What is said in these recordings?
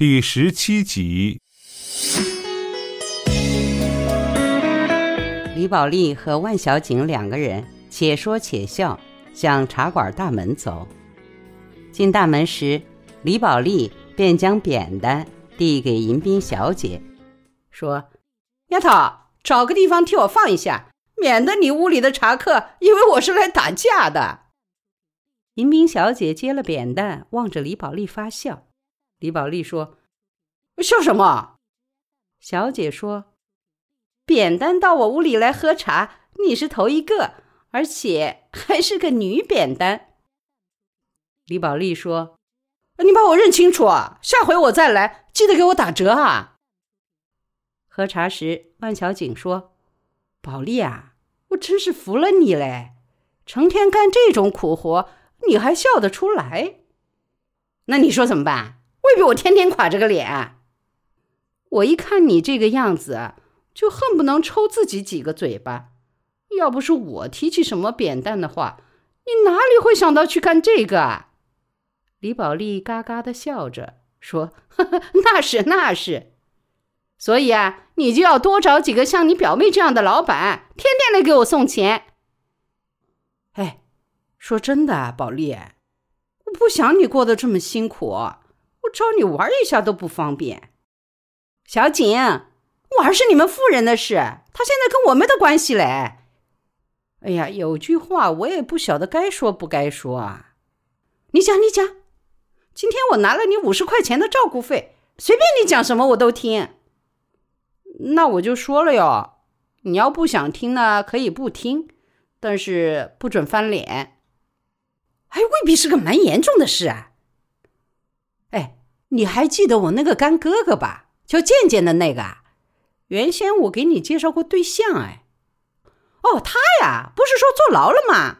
第十七集。李宝莉和万小景两个人且说且笑，向茶馆大门走。进大门时，李宝莉便将扁担递给迎宾小姐，说：“丫头，找个地方替我放一下，免得你屋里的茶客以为我是来打架的。”迎宾小姐接了扁担，望着李宝莉发笑。李宝莉说：“笑什么？”小姐说。扁担到我屋里来喝茶，你是头一个，而且还是个女扁担。李宝莉说：“你把我认清楚啊，下回我再来，记得给我打折啊。”喝茶时，万小景说：“宝莉啊，我真是服了你嘞，成天干这种苦活，你还笑得出来？那你说怎么办？未必我天天垮着个脸。我一看你这个样子。”就恨不能抽自己几个嘴巴。要不是我提起什么扁担的话，你哪里会想到去干这个？啊？李宝莉嘎嘎的笑着说：“呵呵，那是那是。所以啊，你就要多找几个像你表妹这样的老板，天天来给我送钱。”哎，说真的，宝莉，我不想你过得这么辛苦，我找你玩一下都不方便。小景。玩是你们妇人的事，他现在跟我没得关系嘞。哎呀，有句话我也不晓得该说不该说啊。你讲，你讲。今天我拿了你五十块钱的照顾费，随便你讲什么我都听。那我就说了哟，你要不想听呢，可以不听，但是不准翻脸。还未必是个蛮严重的事啊。哎，你还记得我那个干哥哥吧？叫健健的那个。原先我给你介绍过对象，哎，哦，他呀，不是说坐牢了吗？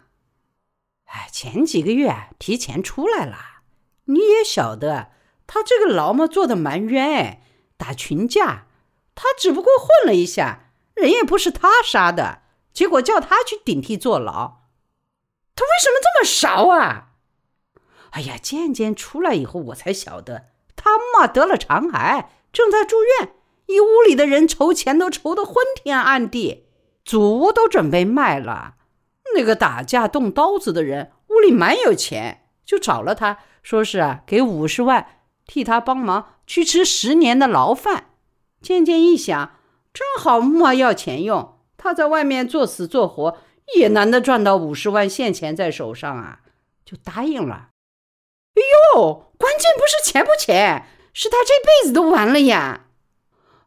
哎，前几个月提前出来了。你也晓得，他这个牢嘛，坐的蛮冤哎，打群架。他只不过混了一下，人也不是他杀的，结果叫他去顶替坐牢。他为什么这么勺啊？哎呀，渐渐出来以后，我才晓得，他妈得了肠癌，正在住院。一屋里的人筹钱都筹得昏天暗地，祖屋都准备卖了。那个打架动刀子的人屋里蛮有钱，就找了他，说是啊，给五十万替他帮忙去吃十年的牢饭。渐渐一想，正好嘛要钱用，他在外面做死做活也难得赚到五十万现钱在手上啊，就答应了。哎呦，关键不是钱不钱，是他这辈子都完了呀！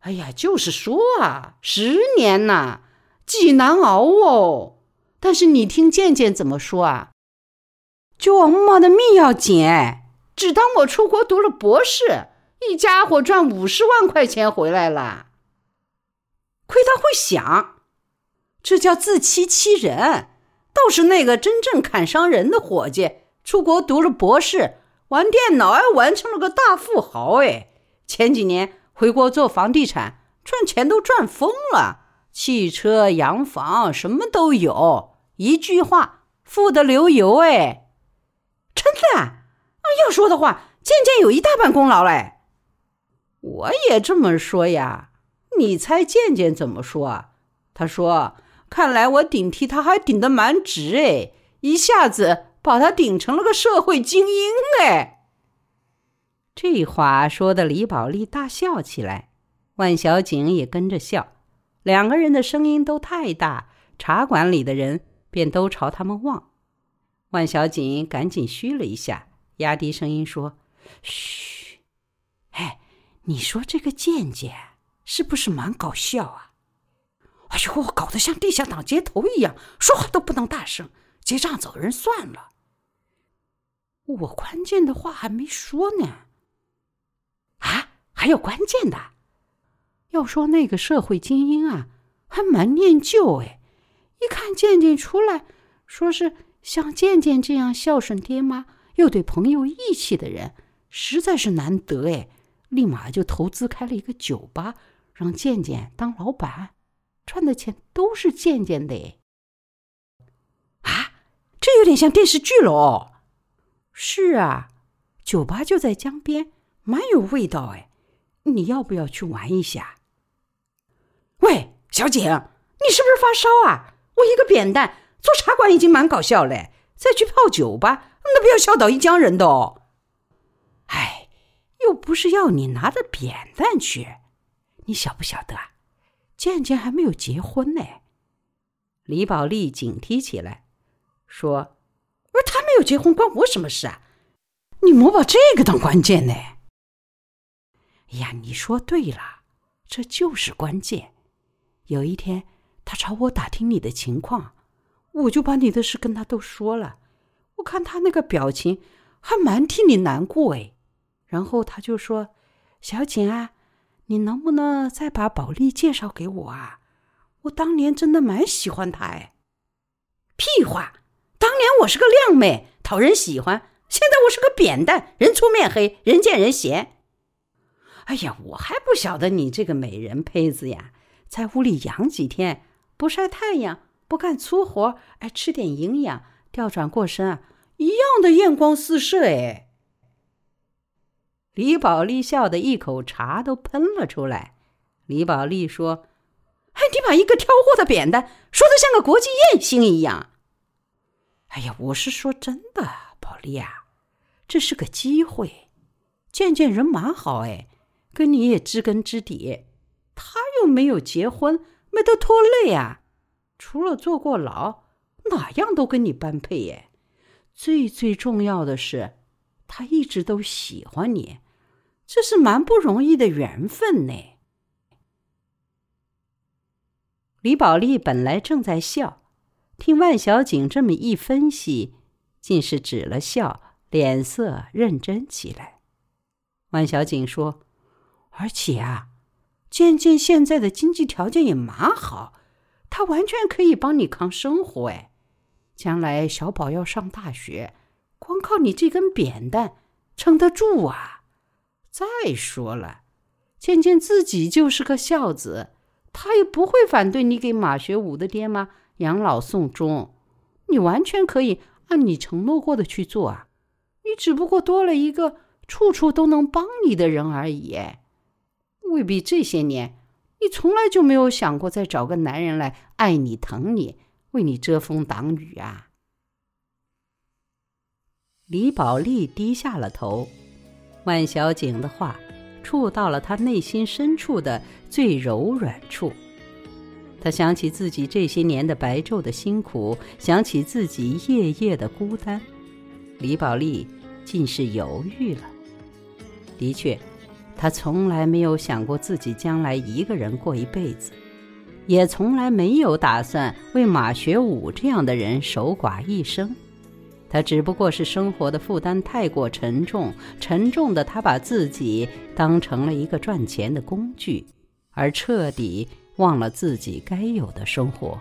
哎呀，就是说啊，十年呐，几难熬哦。但是你听健健怎么说啊？就我妈的命要紧，只当我出国读了博士，一家伙赚五十万块钱回来了。亏他会想，这叫自欺欺人。倒是那个真正砍伤人的伙计，出国读了博士，玩电脑还玩成了个大富豪。哎，前几年。回国做房地产，赚钱都赚疯了，汽车、洋房什么都有。一句话，富得流油哎！真的啊？要说的话，渐渐有一大半功劳嘞。我也这么说呀。你猜渐渐怎么说？他说：“看来我顶替他还顶得蛮直哎，一下子把他顶成了个社会精英哎。”这话说的李宝莉大笑起来，万小景也跟着笑，两个人的声音都太大，茶馆里的人便都朝他们望。万小景赶紧嘘了一下，压低声音说：“嘘，哎，你说这个健健是不是蛮搞笑啊？哎呦，搞得像地下党接头一样，说话都不能大声，结账走人算了。我关键的话还没说呢。”啊还有关键的，要说那个社会精英啊，还蛮念旧哎。一看健健出来，说是像健健这样孝顺爹妈又对朋友义气的人，实在是难得哎。立马就投资开了一个酒吧，让健健当老板，赚的钱都是健健的哎。啊，这有点像电视剧喽。是啊，酒吧就在江边。蛮有味道哎，你要不要去玩一下？喂，小景，你是不是发烧啊？我一个扁担做茶馆已经蛮搞笑嘞，再去泡酒吧，那不要笑倒一江人的哦。哎，又不是要你拿着扁担去，你晓不晓得啊？健健还没有结婚呢。李宝莉警惕起来，说：“没有结婚，关我什么事啊？你莫把这个当关键呢。”哎呀，你说对了，这就是关键。有一天，他朝我打听你的情况，我就把你的事跟他都说了。我看他那个表情，还蛮替你难过哎。然后他就说：“小景啊，你能不能再把宝莉介绍给我啊？我当年真的蛮喜欢她哎。”屁话！当年我是个靓妹，讨人喜欢；现在我是个扁担，人粗面黑，人见人嫌。哎呀，我还不晓得你这个美人胚子呀，在屋里养几天，不晒太阳，不干粗活，哎，吃点营养，调转过身啊，一样的艳光四射哎。李宝莉笑得一口茶都喷了出来。李宝莉说：“哎，你把一个挑货的扁担说的像个国际艳星一样。”哎呀，我是说真的，宝莉啊，这是个机会，见见人蛮好哎。跟你也知根知底，他又没有结婚，没得拖累啊。除了坐过牢，哪样都跟你般配耶。最最重要的是，他一直都喜欢你，这是蛮不容易的缘分呢。李宝莉本来正在笑，听万小景这么一分析，竟是止了笑，脸色认真起来。万小景说。而且啊，渐渐现在的经济条件也蛮好，他完全可以帮你扛生活。哎，将来小宝要上大学，光靠你这根扁担撑得住啊？再说了，渐渐自己就是个孝子，他也不会反对你给马学武的爹妈养老送终。你完全可以按你承诺过的去做啊！你只不过多了一个处处都能帮你的人而已。未必这些年，你从来就没有想过再找个男人来爱你、疼你、为你遮风挡雨啊！李宝莉低下了头，万小景的话触到了她内心深处的最柔软处。他想起自己这些年的白昼的辛苦，想起自己夜夜的孤单，李宝莉竟是犹豫了。的确。他从来没有想过自己将来一个人过一辈子，也从来没有打算为马学武这样的人守寡一生。他只不过是生活的负担太过沉重，沉重的他把自己当成了一个赚钱的工具，而彻底忘了自己该有的生活。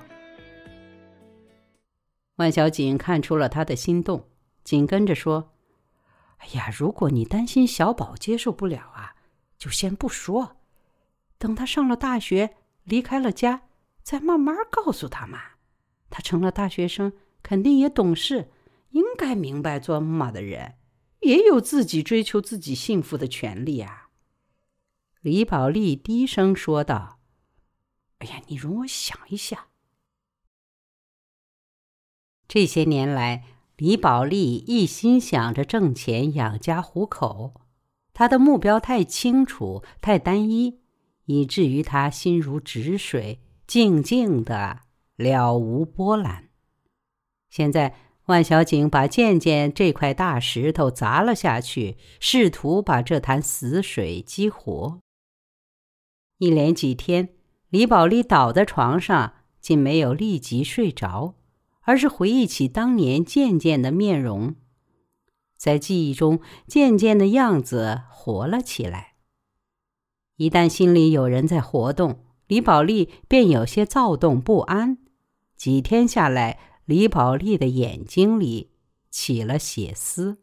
万小锦看出了他的心动，紧跟着说：“哎呀，如果你担心小宝接受不了啊。”就先不说，等他上了大学，离开了家，再慢慢告诉他嘛。他成了大学生，肯定也懂事，应该明白做妈的人也有自己追求自己幸福的权利啊。李宝莉低声说道：“哎呀，你容我想一下。这些年来，李宝莉一心想着挣钱养家糊口。”他的目标太清楚、太单一，以至于他心如止水，静静的了无波澜。现在，万小景把渐渐这块大石头砸了下去，试图把这潭死水激活。一连几天，李宝莉倒在床上，竟没有立即睡着，而是回忆起当年渐渐的面容。在记忆中，渐渐的样子活了起来。一旦心里有人在活动，李宝莉便有些躁动不安。几天下来，李宝莉的眼睛里起了血丝。